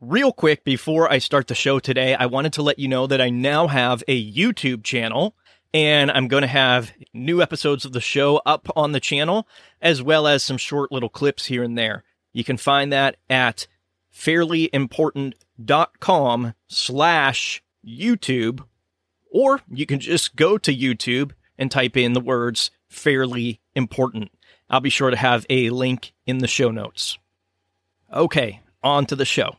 Real quick, before I start the show today, I wanted to let you know that I now have a YouTube channel and I'm going to have new episodes of the show up on the channel, as well as some short little clips here and there. You can find that at fairlyimportant.com slash YouTube, or you can just go to YouTube and type in the words fairly important. I'll be sure to have a link in the show notes. Okay, on to the show.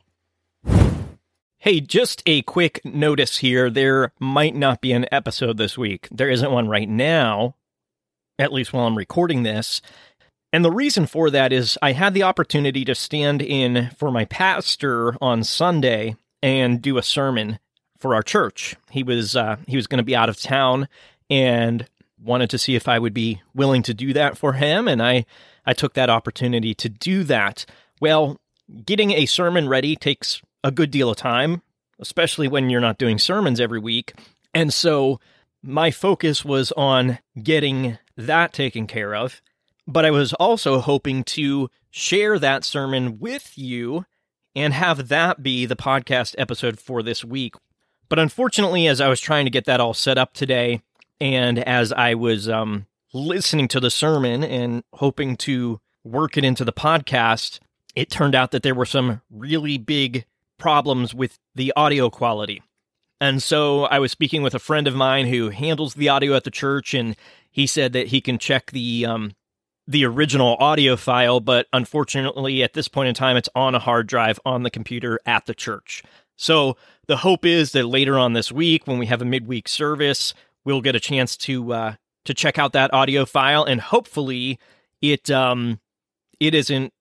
Hey, just a quick notice here. There might not be an episode this week. There isn't one right now, at least while I'm recording this. And the reason for that is I had the opportunity to stand in for my pastor on Sunday and do a sermon for our church. He was uh, he was going to be out of town and wanted to see if I would be willing to do that for him, and I I took that opportunity to do that. Well, getting a sermon ready takes a good deal of time, especially when you're not doing sermons every week. And so my focus was on getting that taken care of. But I was also hoping to share that sermon with you and have that be the podcast episode for this week. But unfortunately, as I was trying to get that all set up today, and as I was um, listening to the sermon and hoping to work it into the podcast, it turned out that there were some really big problems with the audio quality. And so I was speaking with a friend of mine who handles the audio at the church, and he said that he can check the um, the original audio file, but unfortunately, at this point in time, it's on a hard drive on the computer at the church. So the hope is that later on this week, when we have a midweek service, we'll get a chance to uh, to check out that audio file, and hopefully, it um, it isn't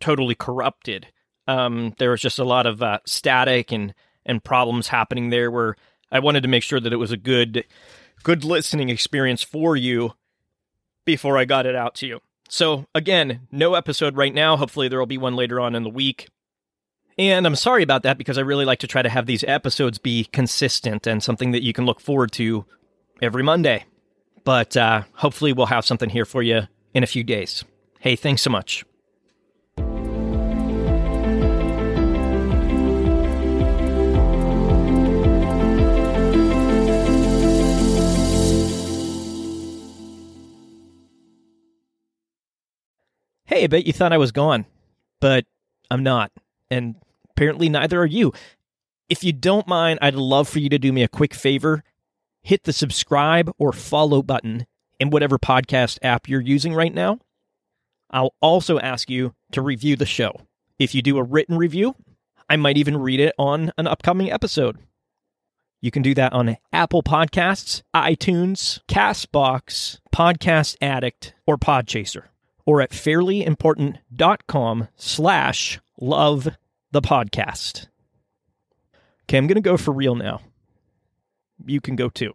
totally corrupted um, there was just a lot of uh, static and and problems happening there where I wanted to make sure that it was a good good listening experience for you before I got it out to you. So again, no episode right now. Hopefully there will be one later on in the week. And I'm sorry about that because I really like to try to have these episodes be consistent and something that you can look forward to every Monday. But uh, hopefully we'll have something here for you in a few days. Hey, thanks so much. Hey, I bet you thought I was gone, but I'm not. And apparently neither are you. If you don't mind, I'd love for you to do me a quick favor. Hit the subscribe or follow button in whatever podcast app you're using right now. I'll also ask you to review the show. If you do a written review, I might even read it on an upcoming episode. You can do that on Apple Podcasts, iTunes, Castbox, Podcast Addict, or Podchaser or at fairlyimportant.com slash love the podcast. Okay, I'm going to go for real now. You can go too.